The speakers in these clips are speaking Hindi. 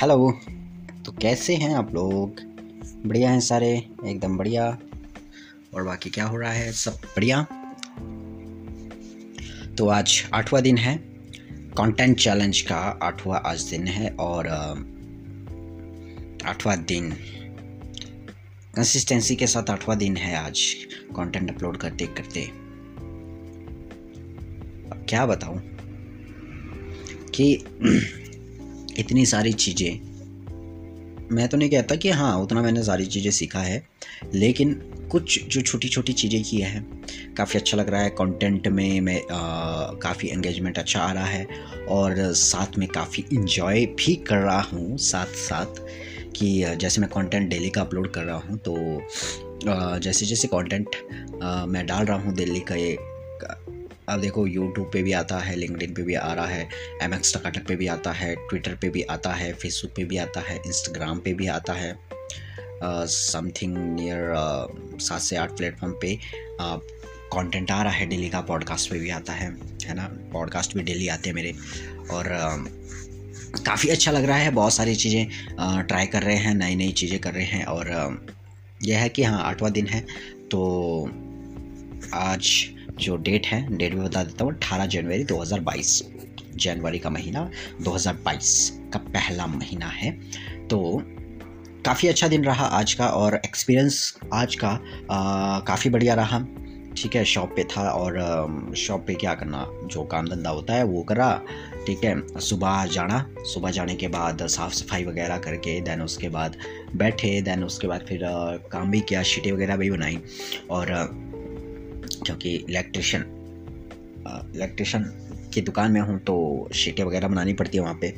हेलो। तो कैसे हैं आप लोग? बढ़िया हैं सारे? एकदम बढ़िया। और बाकी क्या हो रहा है? सब बढ़िया? तो आज आठवां दिन है। कंटेंट चैलेंज का आठवां आज दिन है और आठवां दिन। कंसिस्टेंसी के साथ आठवां दिन है आज कंटेंट अपलोड करते करते। अब क्या बताऊँ? कि इतनी सारी चीज़ें। मैं तो नहीं कहता कि हाँ उतना मैंने सारी चीज़ें सीखा है, लेकिन कुछ जो छोटी छोटी चीज़ें की हैं। काफ़ी अच्छा लग रहा है कंटेंट में, मैं काफ़ी एंगेजमेंट अच्छा आ रहा है और साथ में काफ़ी इन्जॉय भी कर रहा हूँ साथ साथ कि जैसे मैं कंटेंट डेली का अपलोड कर रहा हूँ तो जैसे जैसे कंटेंट मैं डाल रहा हूँ दिल्ली का ये अब देखो यूट्यूब पे भी आता है लिंकडिन पे भी आ रहा है एम एक्स टकाटक पे भी आता है ट्विटर पे भी आता है फेसबुक पे भी आता है इंस्टाग्राम पे भी आता है समथिंग नियर सात से आठ प्लेटफॉर्म पे कंटेंट आ रहा है डेली का पॉडकास्ट पे भी आता है है ना? पॉडकास्ट भी डेली आते हैं मेरे और uh, काफ़ी अच्छा लग रहा है बहुत सारी चीज़ें ट्राई कर रहे हैं नई नई चीज़ें कर रहे हैं और यह है कि हाँ आठवां दिन है तो आज जो डेट है डेट भी बता देता हूँ, अठारह जनवरी 2022 जनवरी का महीना 2022 का पहला महीना है। तो काफ़ी अच्छा दिन रहा आज का और एक्सपीरियंस आज का काफ़ी बढ़िया रहा। ठीक है शॉप पे था और शॉप पे क्या करना, जो काम धंधा होता है वो करा। ठीक है, सुबह जाना, सुबह जाने के बाद साफ़ सफ़ाई वगैरह करके देन उसके बाद बैठे देन उसके बाद फिर काम भी किया शीटें वगैरह भी बनाई। और क्योंकि इलेक्ट्रिशियन इलेक्ट्रिशियन की दुकान में हूँ तो शीटें वगैरह बनानी पड़ती है वहाँ पे।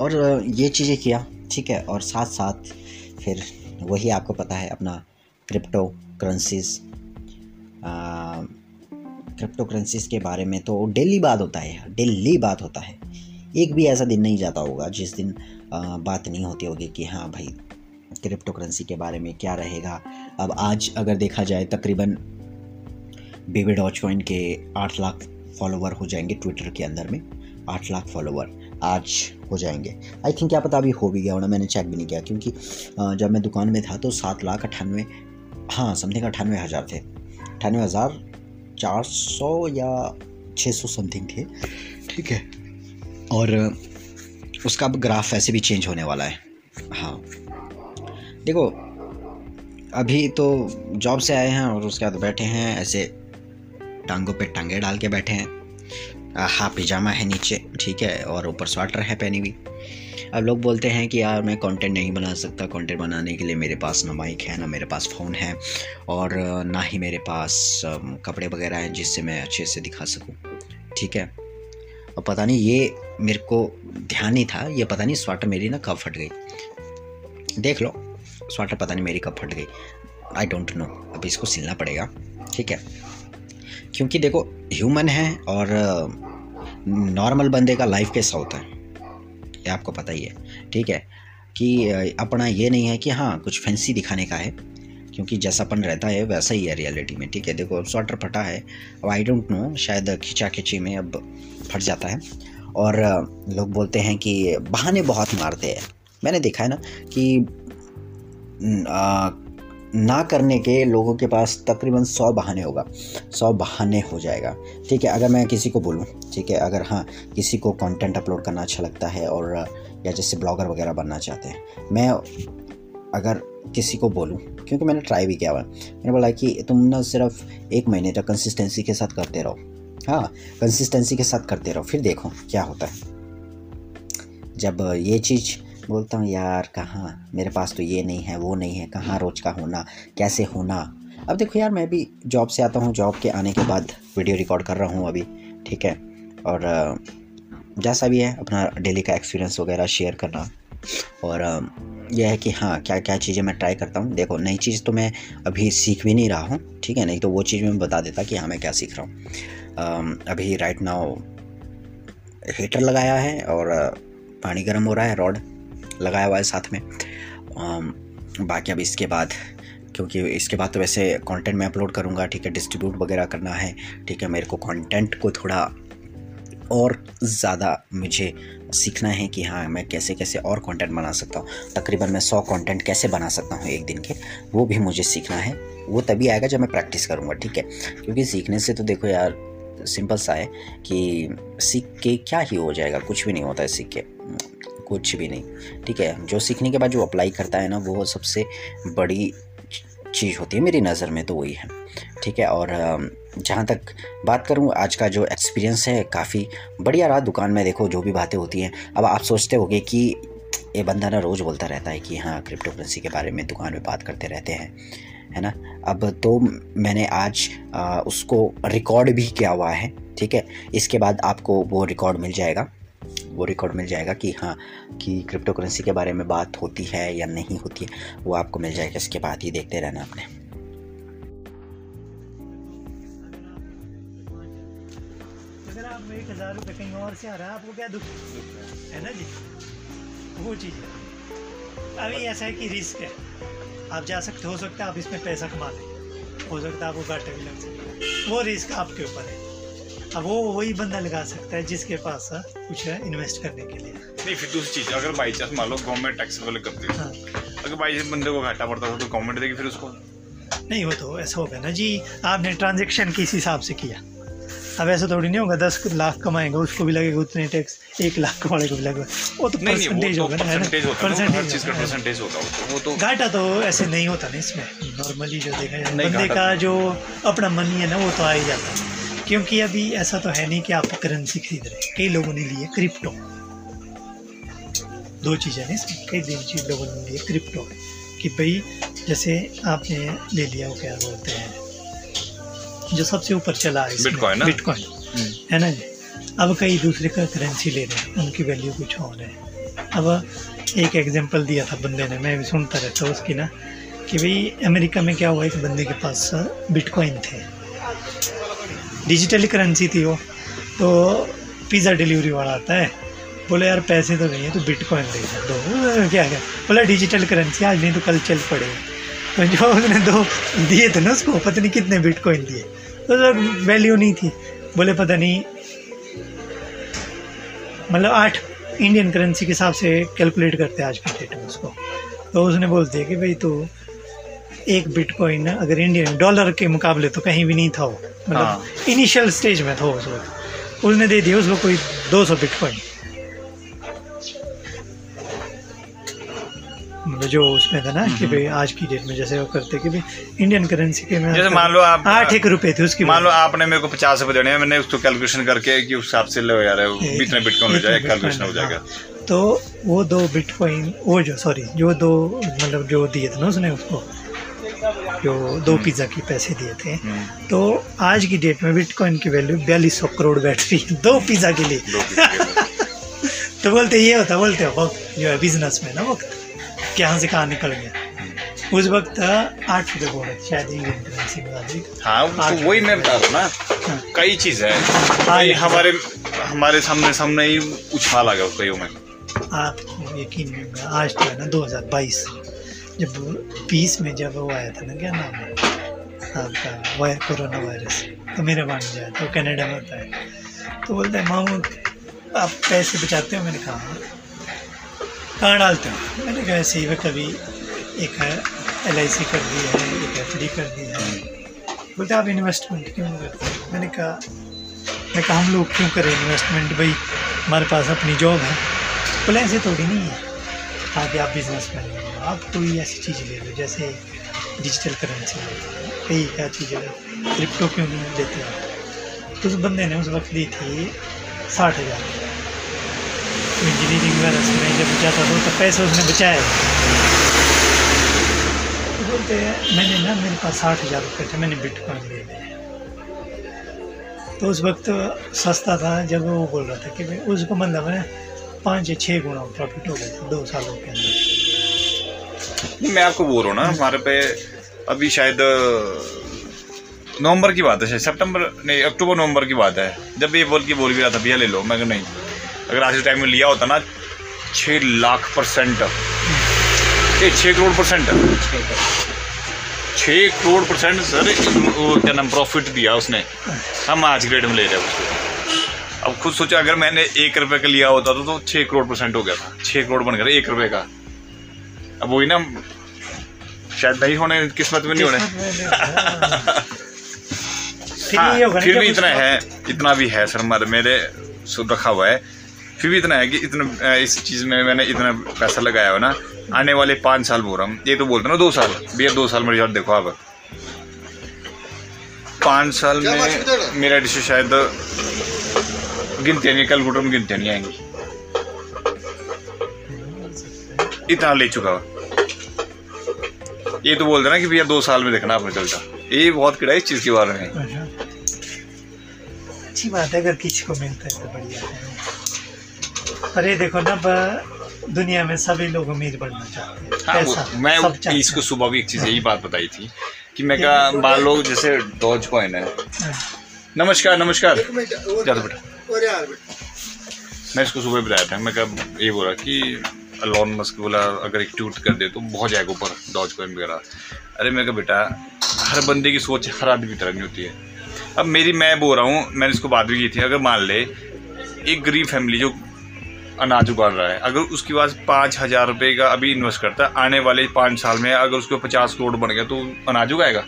और ये चीज़ें किया ठीक है और साथ साथ फिर वही आपको पता है अपना क्रिप्टो करेंसीज क्रिप्टो करेंसीज के बारे में तो डेली बात होता है डेली बात होता है। एक भी ऐसा दिन नहीं जाता होगा जिस दिन आ, बात नहीं होती होगी कि हाँ भाई क्रिप्टो करेंसी के बारे में क्या रहेगा। अब आज अगर देखा जाए तकरीबन बेबी डॉच कॉइन के आठ लाख फॉलोवर हो जाएँगे ट्विटर के अंदर में। आठ लाख फॉलोवर आज हो जाएँगे। आई थिंक क्या पता अभी हो भी गया होना, मैंने चेक भी नहीं किया क्योंकि जब मैं दुकान में था तो सात लाख अट्ठानवे हाँ समथिंग अट्ठानवे हज़ार थे। अट्ठानवे हज़ार चार सौ या छः सौ समथिंग थे। ठीक है। और, उसका अब ग्राफ ऐसे भी चेंज होने वाला है। हाँ। देखो, अभी तो जॉब से आए हैं और उसके बाद बैठे हैं, ऐसे टांगों पे टांगे डाल के बैठे हैं। हाँ पिजामा है नीचे, ठीक है, और ऊपर स्वेटर है पहनी हुई। अब लोग बोलते हैं कि यार मैं कंटेंट नहीं बना सकता कंटेंट बनाने के लिए मेरे पास ना माइक है, ना मेरे पास फ़ोन है, और ना ही मेरे पास कपड़े वगैरह हैं जिससे मैं अच्छे से दिखा सकूँ, ठीक है? और पता नहीं ये मेरे को ध्यान नहीं था, ये पता नहीं स्वेटर मेरी ना कब फट गई। देख लो स्वेटर पता नहीं मेरी कब फट गई। आई डोंट नो अब इसको सिलना पड़ेगा, ठीक है? क्योंकि देखो ह्यूमन है और नॉर्मल बंदे का लाइफ कैसा होता है? ये आपको पता ही है ठीक है? कि अपना ये नहीं है कि हाँ कुछ फैंसी दिखाने का है क्योंकि जैसापन रहता है वैसा ही है रियलिटी में ठीक है? देखो स्वेटर फटा है अब आई डोंट नो शायद खिंचा खिंची में अब फट जाता है और लोग बोलते हैं कि बहाने बहुत मारते हैं। मैंने देखा है ना कि आ, ना करने के लोगों के पास तकरीबन सौ बहाने होगा। सौ बहाने हो जाएगा। ठीक है, अगर मैं किसी को बोलूँ, ठीक है, अगर हाँ किसी को कंटेंट अपलोड करना अच्छा लगता है और, या जैसे ब्लॉगर वगैरह बनना चाहते हैं, मैं अगर किसी को बोलूँ, क्योंकि मैंने ट्राई भी किया हुआ मैंने बोला कि तुम ना सिर्फ़ एक महीने तक कंसिस्टेंसी के साथ करते रहो। हाँ कंसिस्टेंसी के साथ करते रहो, फिर देखो क्या होता है। जब ये चीज़ बोलता हूँ, यार, कहाँ? मेरे पास तो ये नहीं है, वो नहीं है, कहाँ रोज़ का होना? कैसे होना? अब देखो यार, मैं भी जॉब से आता हूँ, जॉब के आने के बाद वीडियो रिकॉर्ड कर रहा हूँ अभी, ठीक है? और जैसा भी है, अपना डेली का एक्सपीरियंस वगैरह शेयर करना। और यह है कि हाँ क्या क्या चीज़ें मैं ट्राई करता हूँ। देखो, नई चीज़ तो मैं अभी सीख भी नहीं रहा हूँ, ठीक है? नहीं तो वो चीज़ मैं बता देता कि हाँ मैं क्या सीख रहा हूँ। अभी राइट नाउ हीटर लगाया है और पानी गर्म हो रहा है रॉड लगाया हुआ है साथ में। बाकी अब इसके बाद, क्योंकि इसके बाद तो वैसे कंटेंट मैं अपलोड करूँगा, ठीक है डिस्ट्रीब्यूट वगैरह करना है, ठीक है, मेरे को कंटेंट को थोड़ा और ज़्यादा मुझे सीखना है कि हाँ मैं कैसे कैसे और कंटेंट बना सकता हूँ। तकरीबन मैं सौ कंटेंट कैसे बना सकता हूँ एक दिन के, वो भी मुझे सीखना है। वो तभी आएगा जब मैं प्रैक्टिस करूँगा, ठीक है? क्योंकि सीखने से तो देखो यार सिंपल सा है कि सीख के क्या ही हो जाएगा, कुछ भी नहीं होता है सीख के। कुछ भी नहीं ठीक है? जो सीखने के बाद जो अप्लाई करता है ना वो सबसे बड़ी चीज़ होती है मेरी नज़र में तो वही है ठीक है? और जहाँ तक बात करूँ आज का जो एक्सपीरियंस है काफ़ी बढ़िया रहा। दुकान में देखो जो भी बातें होती हैं अब आप सोचते होगे कि ये बंदा ना रोज़ बोलता रहता है कि हाँ क्रिप्टो करेंसी के बारे में दुकान में बात करते रहते हैं है ना? अब तो मैंने आज आ, उसको रिकॉर्ड भी किया हुआ है ठीक है? इसके बाद आपको वो रिकॉर्ड मिल जाएगा। वो रिकॉर्ड मिल जाएगा कि हाँ कि क्रिप्टो करेंसी के बारे में बात होती है या नहीं होती है, वो आपको मिल जाएगा इसके बाद ही, देखते रहना आपने। अगर आप एक हज़ार रुपये कहीं और से आ रहा है, आपको क्या दुख? है ना जी? वो चीज़ है। अभी ऐसा है कि रिस्क है। आप जा सकते हो सकता है आप इसमें पैसा कमा लें। हो सकता है आपको घाटे भी लग सकता वो रिस्क आपके ऊपर है। अब वो वही बंदा लगा सकता है जिसके पास कुछ है इन्वेस्ट करने के लिए। नहीं फिर दूसरी चीज़ अगर बाई चांस मान लो गवर्नमेंट टैक्स वाले करती है हाँ। अगर बाई चांस बंदे को घाटा पड़ता हो तो गवर्नमेंट देगी फिर उसको? नहीं वो तो ऐसा होगा ना जी आपने ट्रांजेक्शन किस हिसाब से किया? अब ऐसा थोड़ी नहीं होगा दस लाख कमाएगा उसको भी लगेगा उतने टैक्स एक लाख कमाने को भी लगेगा। वो तो परसेंटेज होगा तो ना है परसेंटेज होता है होगा, है। ना। परसेंटेज होता है वो तो घाटा तो ऐसे नहीं होता ना इसमें। नॉर्मली जो देखा जाए बंदे का तो- जो अपना मनी है ना वो तो आ ही जाता है। क्योंकि अभी ऐसा तो है नहीं कि आप करेंसी खरीद रहे हैं। कई लोगों ने लिए क्रिप्टो दो चीज़ें इसमें। कई दिन चीज़ लोगों ने लिए क्रिप्टो कि भाई जैसे आपने ले लिया वो क्या बोलते हैं जो सबसे ऊपर चला है? बिटकॉइन हम्म। है ना जी? अब कई दूसरे का करेंसी ले रहे हैं उनकी वैल्यू कुछ और है। अब एक एग्जांपल दिया था बंदे ने मैं भी सुनता रहता हूँ उसकी ना कि भाई अमेरिका में क्या हुआ एक बंदे के पास बिटकॉइन थे। डिजिटल करेंसी थी वो तो पिज़्ज़ा डिलीवरी वाला आता है। बोले, यार, पैसे तो नहीं है तो बिटकॉइन दे दो क्या क्या? बोला, डिजिटल करेंसी, आज नहीं तो कल चल पड़ेगा। तो जो उसने दो दिए थे ना उसको, पता नहीं कितने बिटकॉइन दिए। तो सर वैल्यू नहीं थी। बोले, पता नहीं मतलब आठ इंडियन करेंसी के हिसाब से कैलकुलेट करते हैं आज के डेट में उसको। तो उसने बोल दिया कि, भाई तो एक बिटकॉइन अगर इंडियन डॉलर के मुकाबले तो कहीं भी नहीं था वो। मतलब हाँ। इनिशियल स्टेज में था उस वक्त। उसने दे दिया उसको कोई 200 बिटकॉइन मतलब जो उसमें था ना कि भाई आज की डेट में जैसे वो करते कि भाई इंडियन करेंसी के में जैसे मान लो आप आठ एक रुपए थे उसकी मान लो आपने मेरे को पचास रुपए देने मैंने उसको कैलकुलेशन करके कि उस हिसाब से लो यार इतने बिटकॉइन हो इतने जाए कैलकुलेशन हो जाएगा। हाँ। तो वो दो बिटकॉइन वो जो सॉरी जो दो मतलब जो दिए थे ना उसने उसको जो दो पिज़्ज़ा के पैसे दिए थे। हम्म, तो आज की डेट में बिटकॉइन की वैल्यू बयालीस सौ करोड़ बैठ रही है। दो पिज़्ज़ा के लिए। दो के तो बोलते ये होता बोलते हो वक्त जो है बिज़नेस में ना वक्त। कहाँ से कहाँ निकल गया? उस वक्त आठ रुपये बोल रहे शायद इंडियन करेंसी में आज हाँ वही मैं बता रहा हूँ ना। हाँ। कई चीज़ है। हाँ, कई हमारे हमारे सामने सामने ही उछाल आ गया कईयों में। आप यकीन नहीं आज तो है ना 2022 जब पीस में जब वो आया था ना, क्या नाम है? आपका वायर, कोरोना वायरस। तो मेरा मान जाए तो कनाडा में होता है तो बोलते हैं, मामू, आप पैसे बचाते हो? मैंने कहा "हाँ।" कहाँ डालते हो? मैंने कहा, ऐसे ही कभी एक एल आई सी कर दी है, एक एफ़ डी कर दी है। बोलते आप इन्वेस्टमेंट क्यों करते मैंने कहा, मैं कहा, हम लोग क्यों करें इन्वेस्टमेंट भाई, हमारे पास अपनी जॉब है। बोले, ऐसे थोड़ी नहीं है। आगे आप बिज़नेस हो आप कोई ऐसी चीज़ ले लो, जैसे डिजिटल करेंसी कई क्या चीज़ें क्रिप्टो क्यों नहीं लेते आप? तो उस बंदे ने उस वक्त ली थी साठ हज़ार। तो इंजीनियरिंग वगैरह से मैं जब बचाता था तो पैसे उसने बचाए। तो बोलते हैं, मैंने ना, मेरे पास साठ हज़ार रुपये थे, मैंने बिटकॉइन ले लिया तो उस वक्त सस्ता था, जब वो बोल रहा था कि उसको मतलब है, पाँच या छः गुना प्रॉफिट हो गया था, दो सालों के अंदर। नहीं, मैं आपको बोल रहा हूँ ना हमारे पे अभी शायद नवंबर की बात है शायद सितंबर नहीं अक्टूबर नवंबर की बात है। जब ये बोल के बोल भी रहा था भैया ले लो मैं नहीं। अगर आज के टाइम में लिया होता ना छः लाख परसेंट। ये छः करोड़ परसेंट। छः करोड़ परसेंट सर क्या नाम प्रॉफिट दिया उसने। हम आज डेट में ले रहे उसको। अब खुद सोचा अगर मैंने एक रुपये का लिया होता तो, तो छह करोड़ परसेंट हो गया था। छह करोड़ बन गया एक रुपये का। अब वही ना शायद नहीं होने किस्मत में नहीं होने। हाँ, फिर भी इतना है इतना भी है सर मर मेरे रखा हुआ है। फिर भी इतना है कि इतना इस चीज़ में मैंने इतना पैसा लगाया हो ना आने वाले पाँच साल बोल रहा हूँ ये तो बोलते हैं ना दो साल भैया दो साल मेरे देखो आप। पाँच साल में मेरा डिश शायद गिनते नहीं कैलकुलेटर में गिनते नहीं आएँगी। इतना ले चुका हूँ। ये तो बोलते ना कि भैया दो साल में देखना आपने चलता। ये बहुत किड़ा है इस चीज़ के बारे में। अच्छा। अच्छी बात है अगर किसी को मिलता है तो बढ़िया है। पर ये देखो ना ब- दुनिया में सभी लोग अमीर बनना चाहते हैं। हाँ, पैसा मैं इसको सुबह भी एक चीज़ यही बात बताई थी कि मैं कहा मान लो जैसे डॉज कॉइन है। हाँ, नमस्कार नमस्कार। ज़्यादा बेटा। मैं इसको सुबह बताया था। मैं कहा ये बोला कि लॉन मस्क वाला अगर एक ट्वीट कर दे तो बहुत जाएगा ऊपर डॉज कॉइन वगैरह। अरे मैं कहा, बेटा, हर बंदे की सोच हर आदमी की तरह नहीं होती है। अब मेरी मैं बोल रहा हूँ, मैंने इसको बात भी की थी, अगर मान ले, एक गरीब फैमिली जो अनाज उगाड़ रहा है, अगर उसके पास पाँच हज़ार रुपये का अभी इन्वेस्ट करता है, आने वाले पाँच साल में अगर उसको पचास करोड़ बन गया तो अनाज उगाएगा।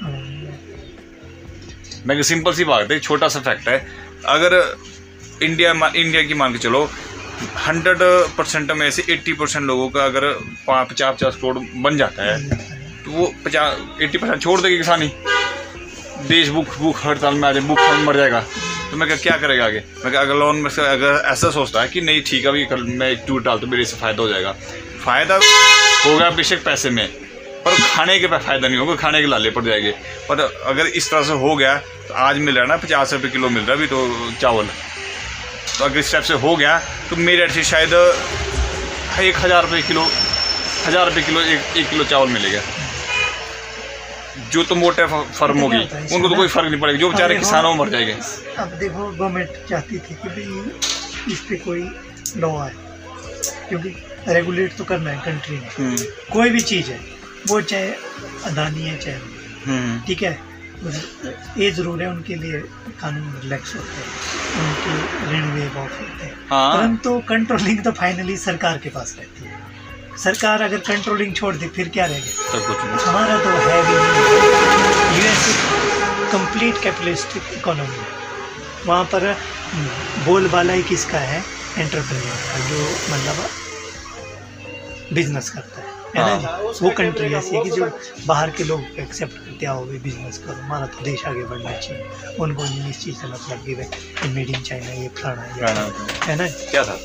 मैं सिंपल सी बात है छोटा सा फैक्ट है, अगर इंडिया इंडिया की मान के चलो हंड्रेड परसेंट में से एट्टी परसेंट लोगों का अगर पचास पचास करोड़ बन जाता है तो वो पचास एट्टी परसेंट छोड़ देगी किसानी। देश भूख भूख हड़ताल में आ जाए, भूख मर जाएगा। तो मैं कहा क्या करेगा आगे? मैं अगर लोन में से अगर ऐसा सोचता है कि नहीं, ठीक है, अभी कल मैं एक टूट डालता हूँ, मेरे से फ़ायदा हो जाएगा। फ़ायदा होगा बेशक पैसे में, पर खाने के फ़ायदा नहीं होगा, खाने के लाले पड़ जाएँगे। पर अगर इस तरह से हो गया तो आज मिल रहा है ना, पचास रुपये किलो मिल रहा है अभी तो चावल। तो अगर इस टाइप से हो गया तो मेरे से शायद एक हज़ार रुपये किलो हज़ार रुपये किलो एक एक किलो चावल मिलेगा। जो तो मोटे फर्म होगी उनको तो कोई फ़र्क नहीं पड़ेगा जो बेचारे किसानों मर जाएँगे। अब देखो गवर्नमेंट चाहती थी कि इस पर कोई लॉ आए क्योंकि रेगुलेट तो करना है कंट्री में। हम्म, कोई भी चीज़ है वो चाहे अदानी है चाहे हम्म, ठीक है ये ज़रूर है उनके लिए कानून रिलैक्स होते हैं। उनके ऋण वेव ऑफ़ होते हैं। हाँ। परंतु कंट्रोलिंग तो फाइनली सरकार के पास रहती है। सरकार अगर कंट्रोलिंग छोड़ दे फिर क्या रह गया सब कुछ नहीं। हमारा तो है भी नहीं। यूएस कंप्लीट कैपिटलिस्टिक इकोनॉमी है वहाँ पर बोलबाला ही किसका है? एंटरप्रेन्योर का जो मतलब बिज़नेस करता है। है। ना? वो कंट्री ऐसी है कि जो बाहर के लोग एक्सेप्ट करते आओ भी बिज़नेस करो। हमारा तो देश आगे बढ़ना चाहिए उनको नहीं इस चीज़ से मतलब कि भाई मेड इन चाइना ये फलाना है ना? क्या था?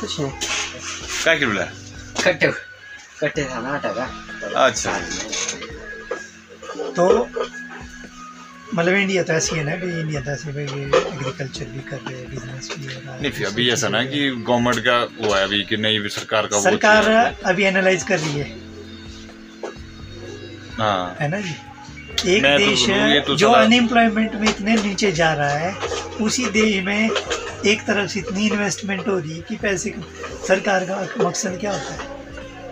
कुछ नहीं। क्या किलो मिला कट्टे। कट्टे था ना अच्छा। तो मतलब इंडिया तो ऐसी है ना कि इंडिया तो ऐसे भाई एग्रीकल्चर भी कर रहे हैं बिज़नेस भी हो रहा है नहीं फिर अभी ऐसा ना कि गवर्नमेंट का वो है अभी कि नहीं भी सरकार का सरकार अभी एनालाइज कर रही है। हाँ। है ना जी? एक तो देश तो जो अनएम्प्लॉयमेंट में इतने नीचे जा रहा है उसी देश में एक तरफ़ से इतनी इन्वेस्टमेंट हो रही है कि पैसे सरकार का मकसद क्या होता है?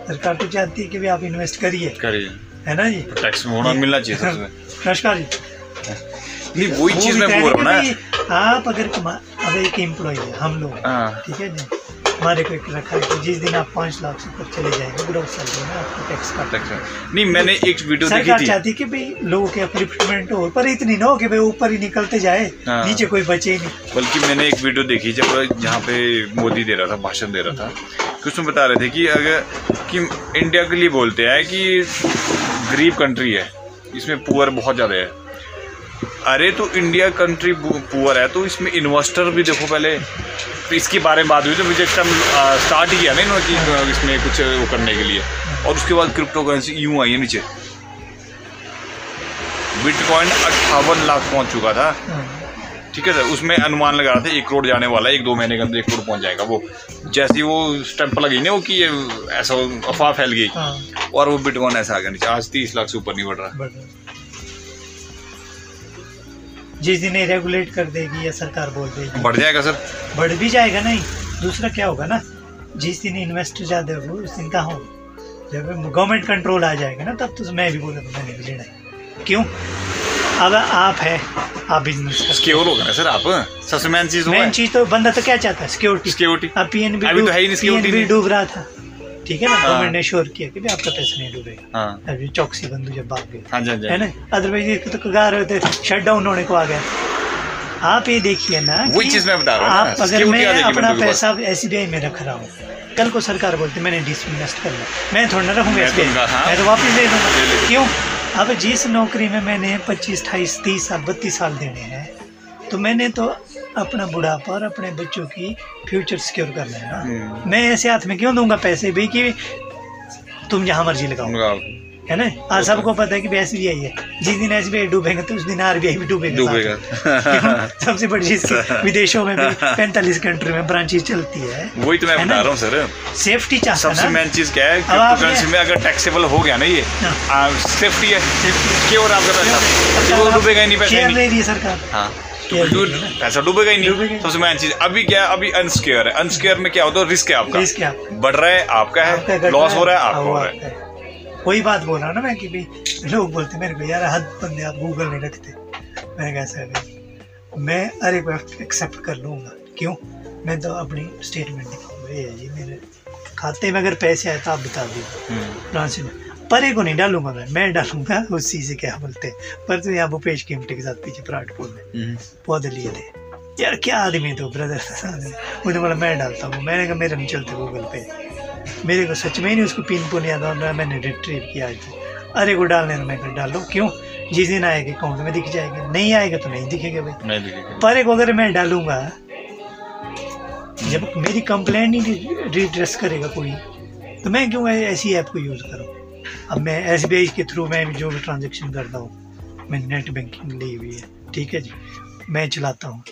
सरकार तो चाहती है कि भाई आप इन्वेस्ट करिए। करिए। है ना जी? टैक्स होना मिलना चाहिए नमस्कार जी। नहीं वही चीज़ मैं बोल रहा हूँ ना। आप अगर अब एक एम्प्लॉय है हम लोग। हाँ। ठीक है जी? हमारे को एक रखा है कि जिस दिन आप पाँच लाख से ऊपर चले जाएँगे ग्रोथ सैलरी में आपको टैक्स काट टैक्स नहीं मैंने एक वीडियो देखी थी। चाहती है कि भाई लोगों के अपलिफ्टमेंट हो पर इतनी ना हो कि भाई ऊपर ही निकलते जाए हाँ। नीचे कोई बचे ही नहीं। बल्कि मैंने एक वीडियो देखी जब जहाँ पे मोदी दे रहा था भाषण दे रहा था कि उसमें बता रहे थे कि अगर कि इंडिया के लिए बोलते हैं कि गरीब कंट्री है इसमें पुअर बहुत ज़्यादा है। अरे तो इंडिया कंट्री पुअर है तो इसमें इन्वेस्टर भी देखो पहले तो इसके बारे में बात हुई तो मुझे टाइम स्टार्ट किया ना इन्होंने कि इसमें कुछ वो करने के लिए। और उसके बाद क्रिप्टो करेंसी यूँ आई है नीचे। बिटकॉइन अट्ठावन लाख पहुँच चुका था। ठीक है सर उसमें अनुमान लगा रहा था एक करोड़ जाने वाला है एक दो महीने के अंदर एक करोड़ पहुँच जाएगा वो। जैसे वो स्टैंप लगी ना वो कि ये ऐसा अफवाह फैल गई। हाँ। और वो बिटकॉइन ऐसा आ गया नीचे आज तीस लाख से ऊपर नहीं बढ़ रहा। जिस दिन ये रेगुलेट कर देगी या सरकार बोल देगी। बढ़ जाएगा सर। बढ़ भी जाएगा नहीं दूसरा क्या होगा ना? जिस दिन इन्वेस्टर ज़्यादा होगा उस दिन कहाँ होगा जब गवर्नमेंट कंट्रोल आ जाएगा ना तब तो मैं भी बोलूँगा मैंने भी लेना है। क्यों? अब आप है आप बिज़नेस सिक्योर हो। गए ना सर आप? सबसे मेन चीज़ मेन चीज़ तो बंदा तो क्या चाहता है? सिक्योरिटी सिक्योरिटी अब पीएनबी अभी तो है ही नहीं नहीं। डूब रहा था। ठीक है ना? हाँ। गवर्नमेंट ने श्योर किया कि आपका पैसा नहीं डूबेगा। हाँ। चौकसी बंधु जब भाग गए। हाँ हाँ है ना? अदरवाइज़ ये तो कगार होते शट डाउन होने को आ गया। आप ये देखिए ना वही चीज़ मैं बता रहा हूँ आप अगर मैं अपना पास। एस में रख रहा हूँ। कल को सरकार बोलती मैंने डिसइन्वेस्ट कर लिया। मैं थोड़ा ना रखूँगा एस हाँ। मैं तो वापस ले दूँगा क्यों? अब जिस नौकरी में मैंने पच्चीस अट्ठाईस तीस साल बत्तीस साल देने हैं तो मैंने तो अपना बुढ़ापा और अपने बच्चों की फ्यूचर सिक्योर करना है ना हम्म। मैं ऐसे हाथ में क्यों दूँगा पैसे भी कि तुम जहाँ मर्ज़ी लगाओ। है ना? आज सबको पता है कि एस बी आई है। जिस दिन एस बी आई डूबेगा तो उस दिन आर बी आई भी डूबेगा डूबेगा। सबसे बड़ी चीज़ विदेशों में भी पैंतालीस कंट्री में ब्रांचेस चलती है। वही तो मैं है बता रहा हूँ सर सेफ्टी चाहता सबसे मेन चीज़ क्या है अब क्रिप्टो करेंसी में अगर टैक्सेबल हो गया ना ये हाँ। सेफ्टी है Safety। सिक्योर आपका पैसा डूबेगा ही नहीं पैसा ही ले रही है सरकार। तो। पैसा डूबेगा ही नहीं। सबसे मेन चीज़ अभी क्या है अभी अनसिक्योर है। अनसिक्योर में क्या होता है? रिस्क है आपका। बढ़ रहा है आपका है। लॉस हो रहा है आपका हो रहा है। वही बात बोल रहा हूँ ना मैं कि भाई लोग बोलते मेरे को यार हद बंदे आप गूगल नहीं रखते। मैंने कहा ऐसा भाई मैं अरे एक्सेप्ट कर लूँगा। क्यों? मैं तो अपनी स्टेटमेंट दिखाऊँगा। ये जी मेरे खाते में अगर पैसे आए तो आप बता दीजिए। हम्म। में। परे को नहीं डालूँगा मैं मैं डालूँगा उसी से क्या बोलते हैं। पर तो यहाँ भूपेश कीमटे के साथ पीछे पराठपुर में हम्म। पौधे लिए थे यार क्या आदमी तो ब्रदर मुझे बोला मैं डालता हूँ। मैंने कहा मेरे नहीं चलते गूगल पे। मेरे को सच में ही नहीं उसको पिन पुन याद और मैंने रिट्रीव किया आज। अरे को डालने में कहा डालो। क्यों? जिस दिन आएगा अकाउंट में दिख जाएगा? नहीं आएगा तो नहीं दिखेगा भाई। पर एक अगर मैं डालूँगा जब मेरी कंप्लेंट ही रिड्रेस करेगा कोई तो मैं क्यों ऐसी ऐप को यूज़ करूँ? अब मैं एसबीआई के थ्रू मैं जो भी ट्रांजेक्शन करता हूँ मैं नेट बैंकिंग ली हुई है ठीक है जी? मैं चलाता हूँ।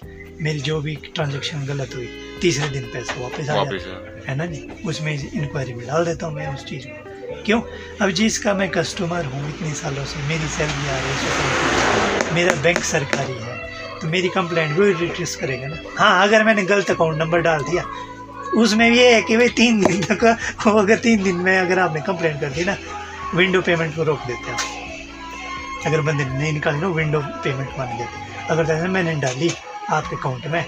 मेरी जो भी ट्रांजेक्शन गलत हुई तीसरे दिन पैसा वापस आ जाता है ना जी? उसमें इंक्वायरी में डाल देता हूँ मैं उस चीज़ को। क्यों? अब जिसका मैं कस्टमर हूँ इतने सालों से मेरी सैलरी आ रही है मेरा बैंक सरकारी है तो मेरी कंप्लेंट भी रिट्रेस करेगा ना? हाँ अगर मैंने गलत अकाउंट नंबर डाल दिया उसमें ये है कि भाई तीन दिन तक अगर तीन दिन में अगर आपने कंप्लेंट कर दी ना विंडो पेमेंट को रोक देते हैं। अगर बंदे नहीं निकाली ना विंडो पेमेंट मान देते अगर जैसे मैंने डाली आपके अकाउंट में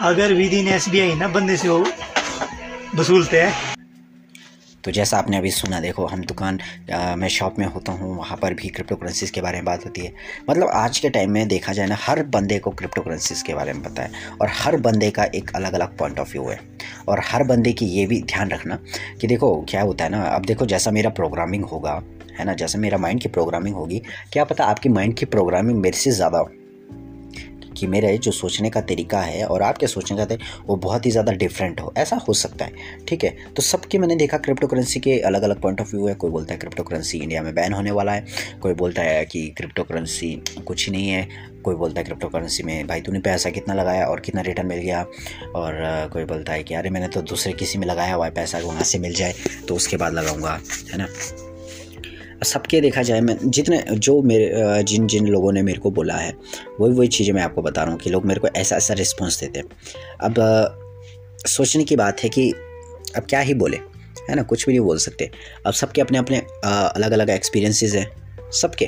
अगर विद इन एस ना बंदे से वो वसूलते हैं। तो जैसा आपने अभी सुना देखो हम दुकान अ, मैं शॉप में होता हूँ वहाँ पर भी क्रिप्टो करेंसीज के बारे में बात होती है। मतलब आज के टाइम में देखा जाए ना हर बंदे को क्रिप्टो करेंसीज के बारे में पता है और हर बंदे का एक अलग अलग पॉइंट ऑफ़ व्यू है। और हर बंदे की ये भी ध्यान रखना कि देखो क्या होता है ना, अब देखो जैसा मेरा प्रोग्रामिंग होगा, है ना, जैसे मेरा माइंड की प्रोग्रामिंग होगी, क्या पता आपकी माइंड की प्रोग्रामिंग मेरे से ज़्यादा कि मेरे जो सोचने का तरीका है और आपके सोचने का तरीका, वो बहुत ही ज़्यादा डिफरेंट हो। ऐसा हो सकता है, ठीक है? तो सबके मैंने देखा क्रिप्टो करेंसी के अलग अलग पॉइंट ऑफ़ व्यू है। कोई बोलता है क्रिप्टो करेंसी इंडिया में बैन होने वाला है, कोई बोलता है कि क्रिप्टो करेंसी कुछ ही नहीं है, कोई बोलता है क्रिप्टो करेंसी में, भाई, तूने पैसा कितना लगाया और कितना रिटर्न मिल गया? और कोई बोलता है कि, अरे, मैंने तो दूसरे किसी में लगाया हुआ है, पैसा वहाँ से मिल जाए तो उसके बाद लगाऊँगा। है ना? सबके देखा जाए, मैं जितने, जो मेरे जिन जिन लोगों ने मेरे को बोला है, वही वही चीज़ें मैं आपको बता रहा हूँ कि लोग मेरे को ऐसा ऐसा रिस्पॉन्स देते हैं। अब सोचने की बात है कि अब क्या ही बोले, है ना? कुछ भी नहीं बोल सकते। अब सबके अपने अपने अलग अलग एक्सपीरियंसेस हैं, सबके।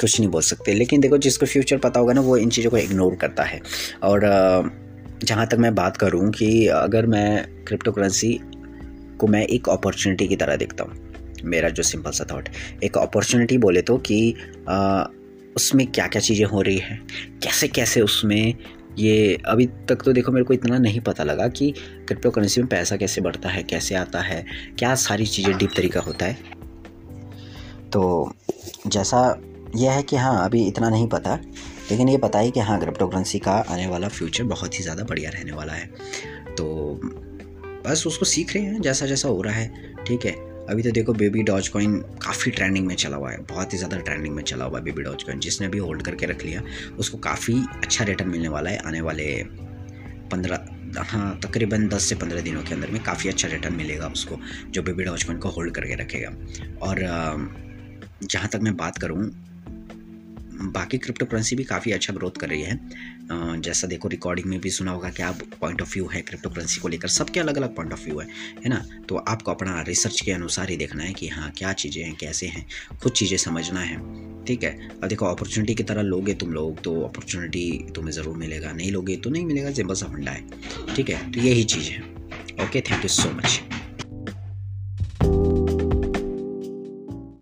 कुछ नहीं बोल सकते। लेकिन देखो, जिसको फ्यूचर पता होगा ना, वो इन चीज़ों को इग्नोर करता है। और जहाँ तक मैं बात करूँ कि अगर मैं क्रिप्टो करेंसी को मैं एक अपॉर्चुनिटी की तरह देखता हूँ मेरा जो सिंपल सा थॉट एक अपॉर्चुनिटी बोले तो कि आ, उसमें क्या क्या चीज़ें हो रही हैं? कैसे कैसे उसमें ये अभी तक तो देखो मेरे को इतना नहीं पता लगा कि क्रिप्टो करेंसी में पैसा कैसे बढ़ता है कैसे आता है क्या सारी चीज़ें डीप तरीका होता है। तो जैसा यह है कि हाँ अभी इतना नहीं पता लेकिन ये पता है कि हाँ क्रिप्टो करेंसी का आने वाला फ्यूचर बहुत ही ज़्यादा बढ़िया रहने वाला है। तो बस उसको सीख रहे हैं जैसा जैसा हो रहा है ठीक है। अभी तो देखो बेबी डॉज कॉइन काफ़ी ट्रेंडिंग में चला हुआ है, बहुत ही ज़्यादा ट्रेंडिंग में चला हुआ है बेबी डॉज कॉइन जिसने भी होल्ड करके रख लिया, उसको काफ़ी अच्छा रिटर्न मिलने वाला है आने वाले पंद्रह हाँ तकरीबन दस से पंद्रह दिनों के अंदर में काफ़ी अच्छा रिटर्न मिलेगा उसको, जो बेबी डॉज कॉइन को होल्ड करके रखेगा। और जहाँ तक मैं बात करूँ बाकी क्रिप्टो करेंसी भी काफ़ी अच्छा ग्रोथ कर रही है। जैसा देखो रिकॉर्डिंग में भी सुना होगा क्या पॉइंट ऑफ़ व्यू है क्रिप्टो करेंसी को लेकर, सबके अलग अलग पॉइंट ऑफ़ व्यू है है ना? तो आपको अपना रिसर्च के अनुसार ही देखना है कि हाँ क्या चीज़ें हैं, कैसे हैं, खुद चीज़ें समझना है, ठीक है? और देखो अपॉर्चुनिटी की तरह लोगे तुम लोग तो अपॉर्चुनिटी तुम्हें ज़रूर मिलेगा, नहीं लोगे तो नहीं मिलेगा, सिंपल सा फंडा है, ठीक है? तो यही चीज़ है। Okay thank you so much